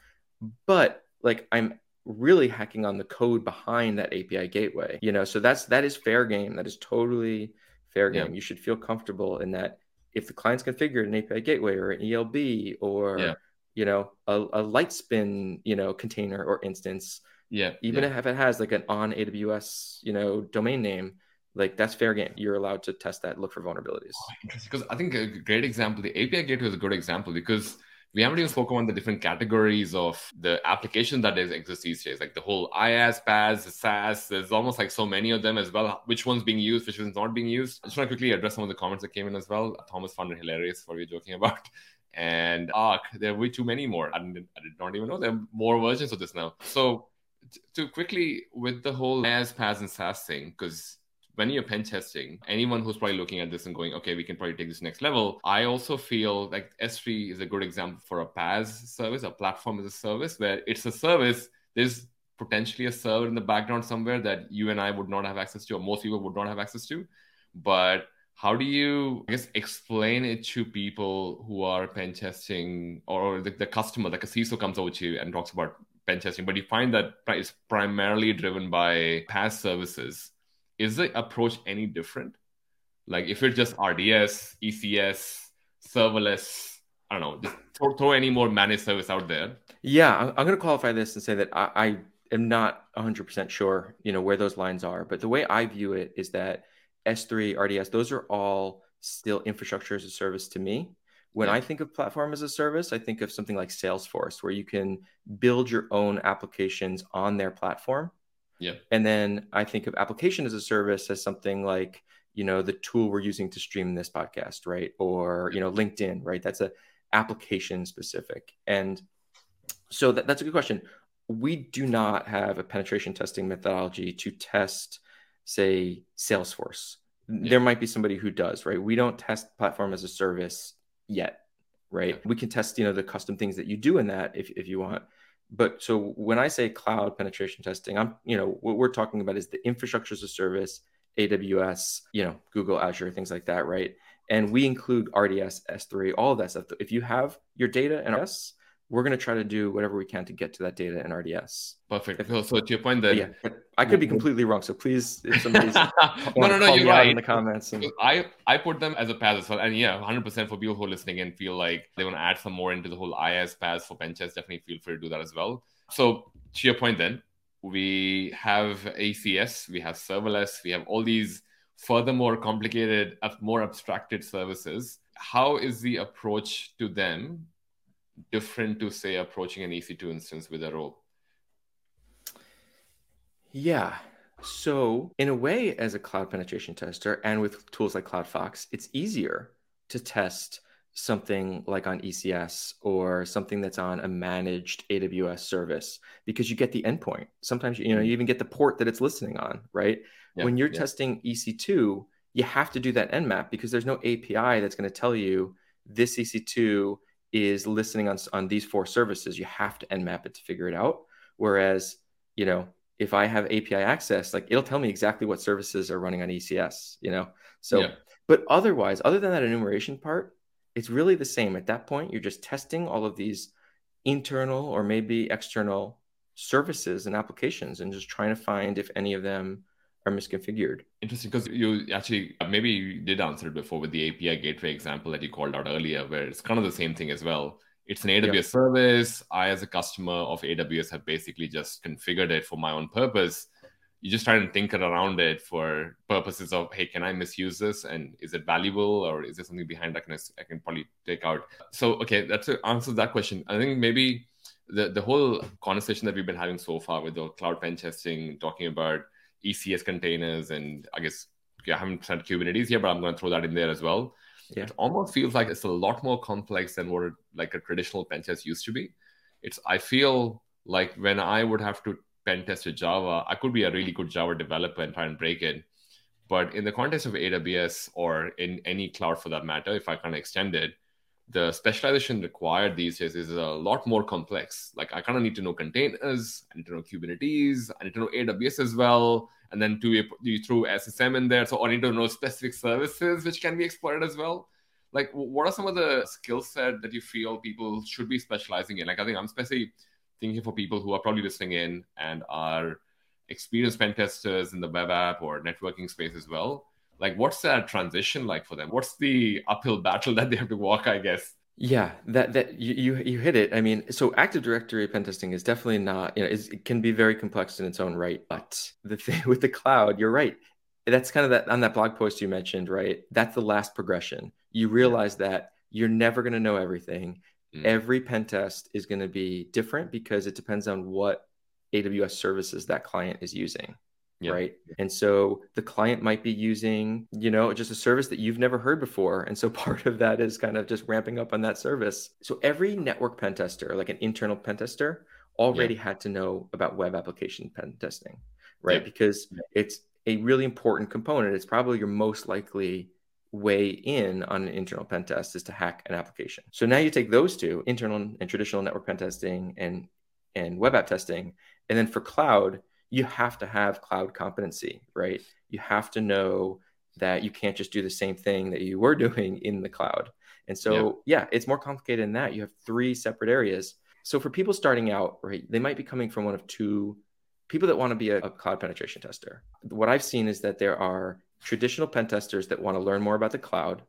Speaker 1: but like I'm really hacking on the code behind that API gateway, you know. So that's that is fair game. That is totally fair game. Yeah. You should feel comfortable in that if the client's configured an API gateway or an ELB or yeah. you know a, a Lightsail you know container or instance,
Speaker 2: yeah,
Speaker 1: even
Speaker 2: yeah.
Speaker 1: if it has like an on AWS you know domain name, like that's fair game. You're allowed to test that, look for vulnerabilities. Oh,
Speaker 2: interesting. Because I think a great example, the API gateway is a good example because we haven't even spoken on the different categories of the application that is exists these days, like the whole IaaS, PaaS, SaaS. There's almost like so many of them as well. Which one's being used, which one's not being used. I just want to quickly address some of the comments that came in as well. Thomas found it hilarious what you're joking about. And Arc, there are way too many more. I, didn't, I did not even know there are more versions of this now. So to quickly with the whole IaaS, PaaS, and SaaS thing, because when you're pen testing, anyone who's probably looking at this and going, okay, we can probably take this next level. I also feel like S3 is a good example for a PaaS service, a platform as a service, where it's a service. There's potentially a server in the background somewhere that you and I would not have access to, or most people would not have access to. But how do you, I guess, explain it to people who are pen testing or the, the customer, like a CISO comes over to you and talks about pen testing, but you find that it's primarily driven by PaaS services is the approach any different? Like if it's just RDS, ECS, serverless, I don't know, just throw, throw any more managed service out there.
Speaker 1: Yeah, I'm, I'm going to qualify this and say that I, I am not 100% sure, you know, where those lines are. But the way I view it is that S3, RDS, those are all still infrastructure as a service to me. When yeah. I think of platform as a service, I think of something like Salesforce, where you can build your own applications on their platform
Speaker 2: yeah.
Speaker 1: And then I think of application as a service as something like, you know, the tool we're using to stream this podcast, right? Or, you know, LinkedIn, right? That's a application specific. And so that, that's a good question. We do not have a penetration testing methodology to test, say, Salesforce. Yeah. There might be somebody who does, right? We don't test platform as a service yet, right? Yeah. We can test, you know, the custom things that you do in that if, if you want but so when I say cloud penetration testing, I'm, you know, what we're talking about is the infrastructure as a service, AWS, you know, Google, Azure, things like that, right? And we include RDS, S3, all of that stuff. If you have your data in RDS, we're going to try to do whatever we can to get to that data in RDS.
Speaker 2: Perfect. If, so, to your point, that
Speaker 1: yeah, I could be completely wrong. So please, if somebody's no,
Speaker 2: no, no, you're right.
Speaker 1: in the comments. And...
Speaker 2: I I put them as a PaaS as well, and yeah, 100 percent for people who are listening and feel like they want to add some more into the whole IaaS PaaS for Pentest. Definitely feel free to do that as well. So to your point, then we have ECS, we have serverless, we have all these furthermore complicated, more abstracted services. How is the approach to them different to say approaching an EC2 instance with a role?
Speaker 1: Yeah. So, in a way, as a cloud penetration tester and with tools like CloudFox, it's easier to test something like on ECS or something that's on a managed AWS service because you get the endpoint. Sometimes you know mm-hmm. you even get the port that it's listening on, right? Yeah, when you're yeah. testing EC2, you have to do that Nmap because there's no API that's going to tell you this EC2 is listening on on these four services. You have to nmap it to figure it out. Whereas, you know, if I have API access, like it'll tell me exactly what services are running on ECS, you know? So, yeah. but otherwise, other than that enumeration part, it's really the same. At that point, you're just testing all of these internal or maybe external services and applications and just trying to find if any of them are misconfigured.
Speaker 2: Interesting, because you actually maybe you did answer it before with the API gateway example that you called out earlier, where it's kind of the same thing as well. It's an AWS service. I, as a customer of AWS, have basically just configured it for my own purpose. You just try and tinker around it for purposes of, hey, can I misuse this? And is it valuable or is there something behind that can I, can probably take out? So, okay, that's answers that question. I think maybe the, the whole conversation that we've been having so far with the cloud pen testing, talking about ECS containers, and I guess I haven't said Kubernetes here, but I'm going to throw that in there as well. Yeah. It almost feels like it's a lot more complex than what like a traditional pen test used to be. It's I feel like when I would have to pen test a Java, I could be a really good Java developer and try and break it. But in the context of AWS or in any cloud for that matter, if I kind of extend it, the specialization required these days is a lot more complex. Like I kind of need to know containers, I need to know Kubernetes, I need to know AWS as well, and then do you, throw SSM in there. So I need to know specific services which can be exploited as well. Like what are some of the skill set that you feel people should be specializing in? Like I think I'm especially thinking for people who are probably listening in and are experienced pen testers in the web app or networking space as well like what's that transition like for them? What's the uphill battle that they have to walk i guess?
Speaker 1: Yeah that that you you, hit it. I mean so active directory pen testing is definitely not you know it can be very complex in its own right but the thing with the cloud you're right. That's kind of that on that blog post you mentioned right? That's the last progression. You realize that you're never going to know everything. Mm. every pen test is going to be different because it depends on what aws services that client is using yeah. right? And so the client might be using you know just a service that you've never heard before. And so part of that is kind of just ramping up on that service. So every network pen tester like an internal pen tester already yeah. had to know about web application pen testing right? Yeah. because it's a really important component. It's probably your most likely way in on an internal pen test is to hack an application. So now you take those two internal and traditional network pen testing and and web app testing. And then for cloud you have to have cloud competency, right? You have to know that you can't just do the same thing that you were doing in the cloud. And so, yeah, yeah it's more complicated than that. You have three separate areas. So for people starting out, right, they might be coming from one of two people that want to be a, a cloud penetration tester. What I've seen is that there are traditional pen testers that want to learn more about the cloud.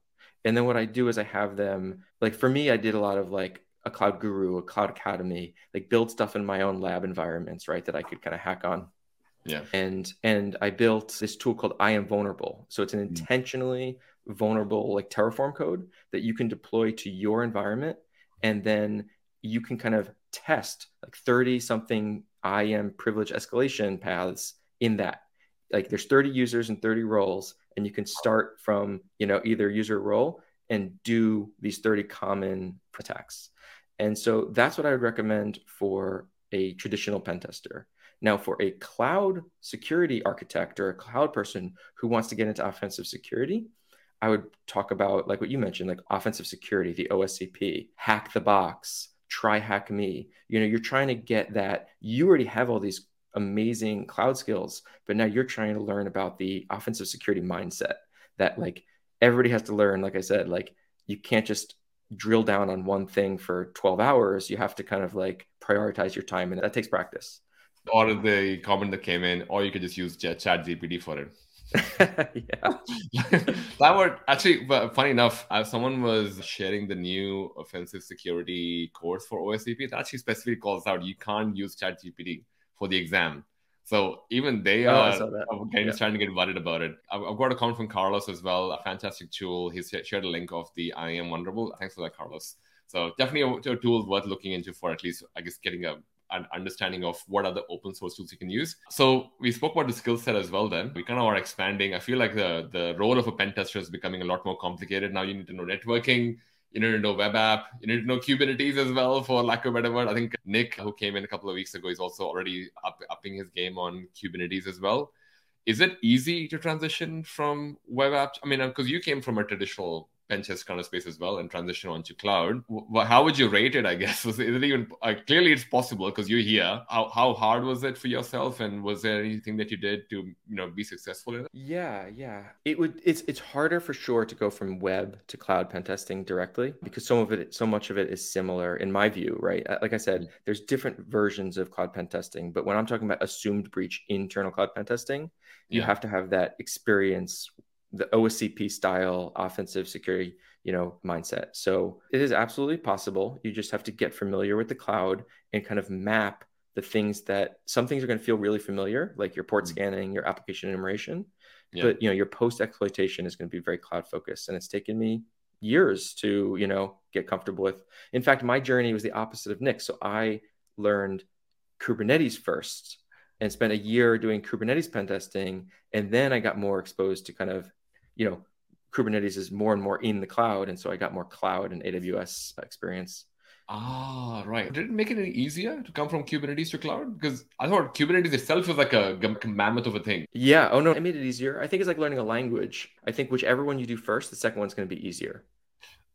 Speaker 1: And then what I do is I have them like for me, I did a lot of like a cloud guru, a cloud academy, like build stuff in my own lab environments, right? That I could kind of hack on.
Speaker 2: Yeah.
Speaker 1: And and I built this tool called IAM Vulnerable. So it's an mm. intentionally vulnerable like Terraform code that you can deploy to your environment and then you can kind of test like 30 something IAM privilege escalation paths in that. Like there's 30 users and 30 roles and you can start from, you know, either user role and do these 30 common attacks. And so that's what I would recommend for a traditional pen tester. Now, for a cloud security architect or a cloud person who wants to get into offensive security, I would talk about like what you mentioned, like offensive security, the OSCP, hack the box, try hack me. You know, you're trying to get that. You already have all these amazing cloud skills, but now you're trying to learn about the offensive security mindset that like everybody has to learn. Like I said, like you can't just drill down on one thing for 12 hours. You have to kind of like prioritize your time, and that takes practice.
Speaker 2: Or the comment that came in, or you could just use Chat GPT for it. yeah, that would actually. But funny enough, as someone was sharing the new offensive security course for OSCP, it actually specifically calls out you can't use Chat GPT for the exam. So even they oh, are getting yeah. starting to get worried about it. I've, I've, got a comment from Carlos as well. A fantastic tool. He's shared a link of the IAM Vulnerable. Thanks for that, Carlos. So definitely a, a tool worth looking into for at least, I guess, getting a an understanding of what are the open source tools you can use. So we spoke about the skill set as well. Then we kind of are expanding. I feel like the the role of a pen tester is becoming a lot more complicated now. You need to know networking. You need to know web app. You need to know Kubernetes as well, for lack of a better word. I think Nick, who came in a couple of weeks ago, is also already up, upping his game on Kubernetes as well. Is it easy to transition from web apps? I mean, uh, because you came from a traditional pen test kind of space as well and transition onto cloud. How would you rate it? I guess was it even uh, clearly it's possible because you're here. How how hard was it for yourself, and was there anything that you did to you know be successful in it?
Speaker 1: Yeah, yeah. It would. It's it's harder for sure to go from web to cloud pen testing directly because some of it, so much of it is similar in my view. Right. Uh, like I said, mm-hmm. there's different versions of cloud pen testing, but when I'm talking about assumed breach internal cloud pen testing, you yeah. have to have that experience the OSCP style offensive security, you know, mindset. So it is absolutely possible. You just have to get familiar with the cloud and kind of map the things that some things are going to feel really familiar, like your port mm-hmm. scanning, your application enumeration. Yeah. But you know, your post exploitation is going to be very cloud focused. And it's taken me years to, you know, get comfortable with. In fact, my journey was the opposite of Nick. So I learned Kubernetes first and spent a year doing Kubernetes pen testing. And then I got more exposed to kind of you know, Kubernetes is more and more in the cloud. And so I got more cloud and AWS experience.
Speaker 2: Ah, right. Did it make it any easier to come from Kubernetes to cloud? Because I thought Kubernetes itself was like a, mammoth of a thing.
Speaker 1: Yeah. Oh, no, it made it easier. I think it's like learning a language. I think whichever one you do first, the second one's going to be easier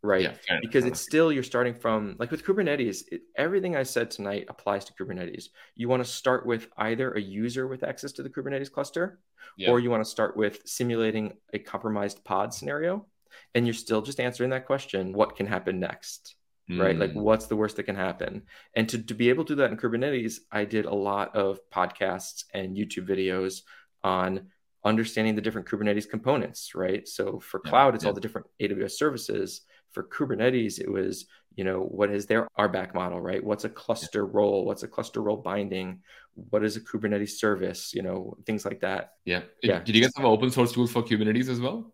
Speaker 1: right? Yeah, because it's still you're starting from like with Kubernetes, it, everything I said tonight applies to Kubernetes. You want to start with either a user with access to the Kubernetes cluster, yeah. or you want to start with simulating a compromised pod scenario, and you're still just answering that question: what can happen next? Mm. Right, like hmm. what's the worst that can happen? And to, to be able to do that in Kubernetes, I did a lot of podcasts and YouTube videos on understanding the different Kubernetes components, right? So for cloud, it's yeah. all the different AWS services for Kubernetes, it was, you know, what is their RBAC model, right? What's a cluster role? What's a cluster role binding? What is a Kubernetes service? You know, things like that.
Speaker 2: Yeah. Yeah. Did you guys have an open source tool for Kubernetes as well?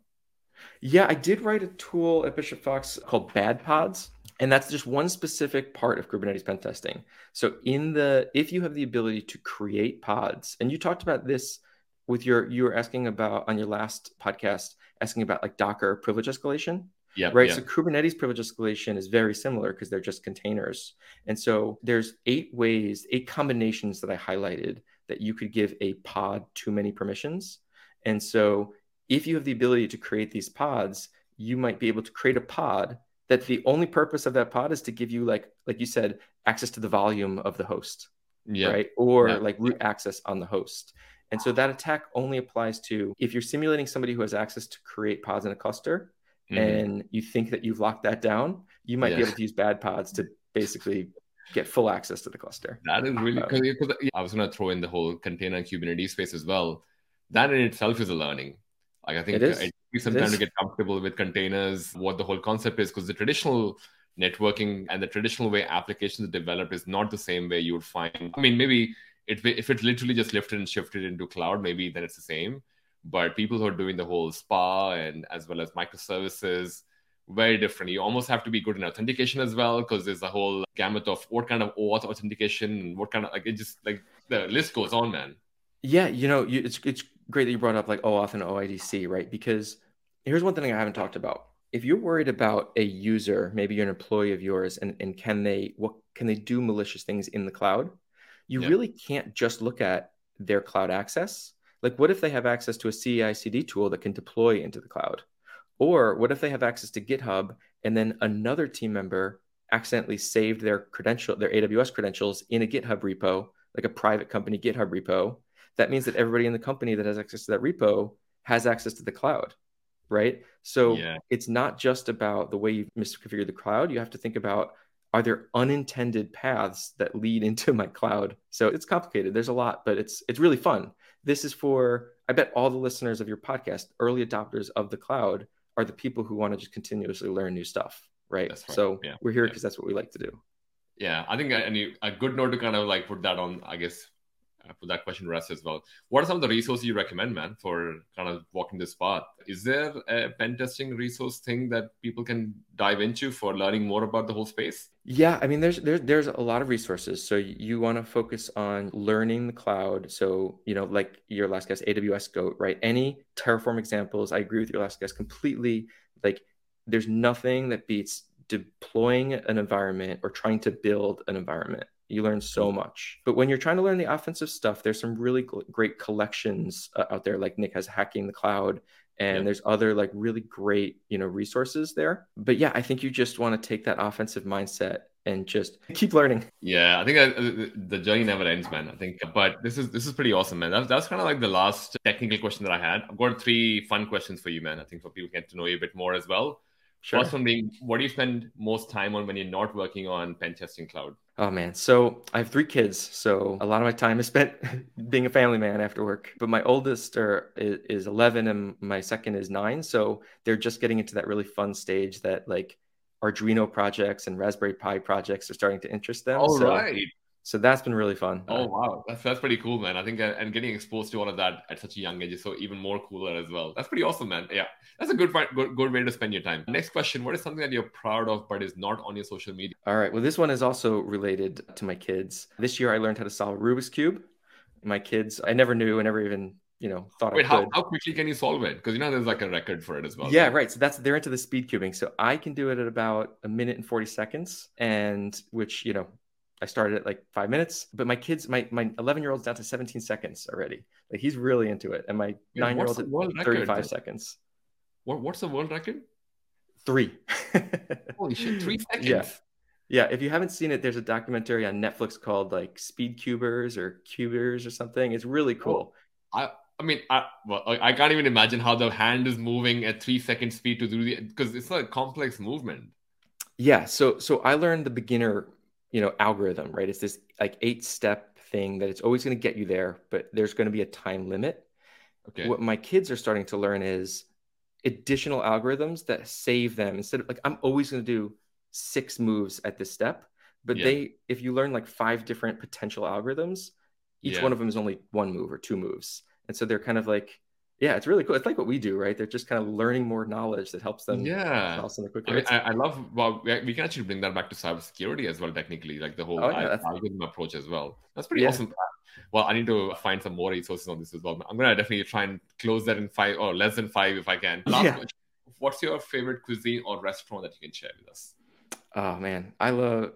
Speaker 1: Yeah, I did write a tool at Bishop Fox called Bad Pods. And that's just one specific part of Kubernetes pen testing. So in the if you have the ability to create pods, and you talked about this with your you were asking about on your last podcast, asking about like Docker privilege escalation.
Speaker 2: Yeah.
Speaker 1: Right.
Speaker 2: Yeah.
Speaker 1: So Kubernetes privilege escalation is very similar because they're just containers. And so there's eight ways, eight combinations that I highlighted that you could give a pod too many permissions. And so if you have the ability to create these pods, you might be able to create a pod that the only purpose of that pod is to give you like like you said access to the volume of the host. Yeah. Right. Or yeah. like root access on the host. And so that attack only applies to if you're simulating somebody who has access to create pods in a cluster, mm-hmm. and you think that you've locked that down, you might yeah. be able to use bad pods to basically get full access to the cluster.
Speaker 2: That is really because um, I was going to throw in the whole container and Kubernetes space as well. That in itself is a learning. Like I think it, is. it takes some time to get comfortable with containers, what the whole concept is, because the traditional networking and the traditional way applications are developed is not the same way you would find. I mean, maybe it, if it literally just lifted and shifted into cloud, maybe then it's the same. But people who are doing the whole SPA and as well as microservices, very different. You almost have to be good in authentication as well because there's a whole gamut of what kind of OAuth authentication and what kind of like it just like the list goes on, man.
Speaker 1: Yeah, you know, you, it's it's great that you brought up like OAuth and OIDC, right? Because here's one thing I haven't talked about. If you're worried about a user, maybe you're an employee of yours, and, and can they what can they do malicious things in the cloud? You yeah. really can't just look at their cloud access like, what if they have access to a CI CD tool that can deploy into the cloud? Or what if they have access to GitHub and then another team member accidentally saved their credential, their AWS credentials in a GitHub repo, like a private company GitHub repo? That means that everybody in the company that has access to that repo has access to the cloud, right? So yeah. it's not just about the way you misconfigured the cloud. You have to think about are there unintended paths that lead into my cloud? So it's complicated. There's a lot, but it's it's really fun this is for i bet all the listeners of your podcast early adopters of the cloud are the people who want to just continuously learn new stuff right, right. so yeah. we're here because yeah. that's what we like to do
Speaker 2: yeah i think a, a good note to kind of like put that on i guess uh, put that question to rest as well. What are some of the resources you recommend, man, for kind of walking this path? Is there a pen testing resource thing that people can dive into for learning more about the whole space?
Speaker 1: Yeah, I mean, there's there's there's a lot of resources. So you want to focus on learning the cloud. So you know, like your last guest, AWS Goat, right? Any Terraform examples. I agree with your last guest completely. Like, there's nothing that beats deploying an environment or trying to build an environment You learn so much. But when you're trying to learn the offensive stuff, there's some really great collections uh, out there. Like Nick has Hacking the Cloud, and yeah. there's other like really great you know resources there. But yeah, I think you just want to take that offensive mindset and just keep learning.
Speaker 2: Yeah, I think uh, the journey never ends, man. I think, but this is this is pretty awesome, man. That's that's kind of like the last technical question that I had. I've got three fun questions for you, man. I think for people get to know you a bit more as well. Sure. First one being, what do you spend most time on when you're not working on pen testing cloud?
Speaker 1: Oh man, so I have three kids, so a lot of my time is spent being a family man after work. But my oldest are, is 11 and my second is nine, so they're just getting into that really fun stage that like Arduino projects and Raspberry Pi projects are starting to interest them.
Speaker 2: All
Speaker 1: so,
Speaker 2: right
Speaker 1: so that's been really fun.
Speaker 2: Oh wow, that's that's pretty cool, man. I think uh, and getting exposed to all of that at such a young age is so even more cooler as well. That's pretty awesome, man. Yeah, that's a good good good way to spend your time. Next question: What is something that you're proud of but is not on your social media?
Speaker 1: All right. Well, this one is also related to my kids. This year, I learned how to solve Rubik's cube. My kids, I never knew, I never even you know thought
Speaker 2: Wait,
Speaker 1: how,
Speaker 2: how quickly can you solve it because you know there's like a record for it as well
Speaker 1: yeah right? right so that's they're into the speed cubing so i can do it at about a minute and 40 seconds and which you know I started at like five minutes, but my kids, my my 11 year old's down to 17 seconds already. Like he's really into it, and my nine year old's at 35 record? seconds.
Speaker 2: What what's the world record?
Speaker 1: Three.
Speaker 2: Holy shit! Three seconds.
Speaker 1: Yeah. Yeah, if you haven't seen it, there's a documentary on Netflix called like Speed Cubers or Cubers or something. It's really oh, cool.
Speaker 2: I I mean, I well, I can't even imagine how the hand is moving at three second speed to do the because it's a complex movement.
Speaker 1: Yeah, so so I learned the beginner you know algorithm right? It's this like eight step thing that it's always going to get you there but there's going to be a time limit. Okay. What my kids are starting to learn is additional algorithms that save them. Instead of like i'm always going to do six moves at this step but yeah. they if you learn like five different potential algorithms each yeah. one of them is only one move or two moves. And so they're kind of like yeah, it's really cool. It's like what we do, right? They're just kind of learning more knowledge that helps them.
Speaker 2: Yeah, quicker. I, mean, I, I, love. Well, we can actually bring that back to cybersecurity as well. Technically, like the whole oh, yeah, algorithm approach as well. That's pretty yeah. awesome. Well, I need to find some more resources on this as well. I'm gonna definitely try and close that in five or less than five if I can. Last yeah. Question. What's your favorite cuisine or restaurant that you can share with us?
Speaker 1: Oh man, I love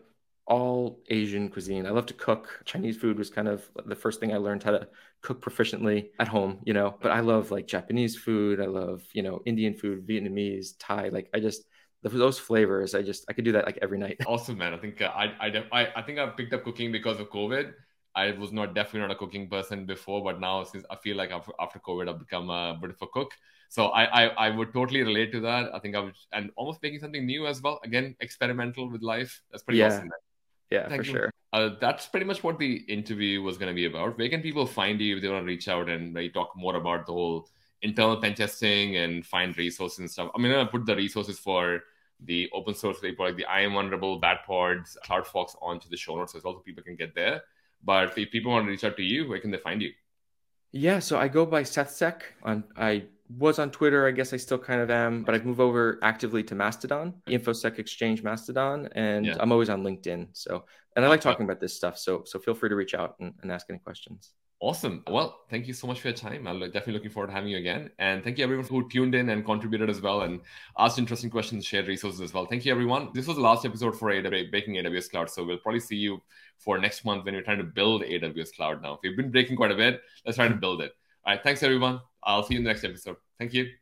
Speaker 1: all Asian cuisine. I love to cook. Chinese food was kind of the first thing I learned how to cook proficiently at home, you know. But I love like Japanese food. I love, you know, Indian food, Vietnamese, Thai. Like I just those flavors. I just I could do that like every night.
Speaker 2: Awesome, man. I think uh, I I, I I think I picked up cooking because of COVID. I was not definitely not a cooking person before, but now since I feel like after, after COVID, I've become a bit of a cook. So I, I, I would totally relate to that. I think I would, and almost making something new as well. Again, experimental with life. That's pretty
Speaker 1: yeah.
Speaker 2: awesome. Man.
Speaker 1: Yeah, Thank for you. sure.
Speaker 2: Uh, that's pretty much what the interview was going to be about. Where can people find you if they want to reach out and maybe talk more about the whole internal pen testing and find resources and stuff? I mean, I put the resources for the open source like the IAM Vulnerable, bad Badpods, CloudFox onto the show notes as well, so people can get there. But if people want to reach out to you, where can they find you?
Speaker 1: Yeah, so I go by SethSec. and I was on Twitter. I guess I still kind of am, but I've moved over actively to Mastodon, InfoSec Exchange Mastodon, and yeah. I'm always on LinkedIn. So, and I like talking about this stuff. So, so feel free to reach out and, and ask any questions.
Speaker 2: Awesome. Well, thank you so much for your time. I'm definitely looking forward to having you again. And thank you everyone who tuned in and contributed as well and asked interesting questions, shared resources as well. Thank you everyone. This was the last episode for AWS, Breaking AWS Cloud. So we'll probably see you for next month when you're trying to build AWS Cloud now. If we've been breaking quite a bit. Let's try to build it. All right. Thanks everyone. I'll see you in the next episode. Thank you.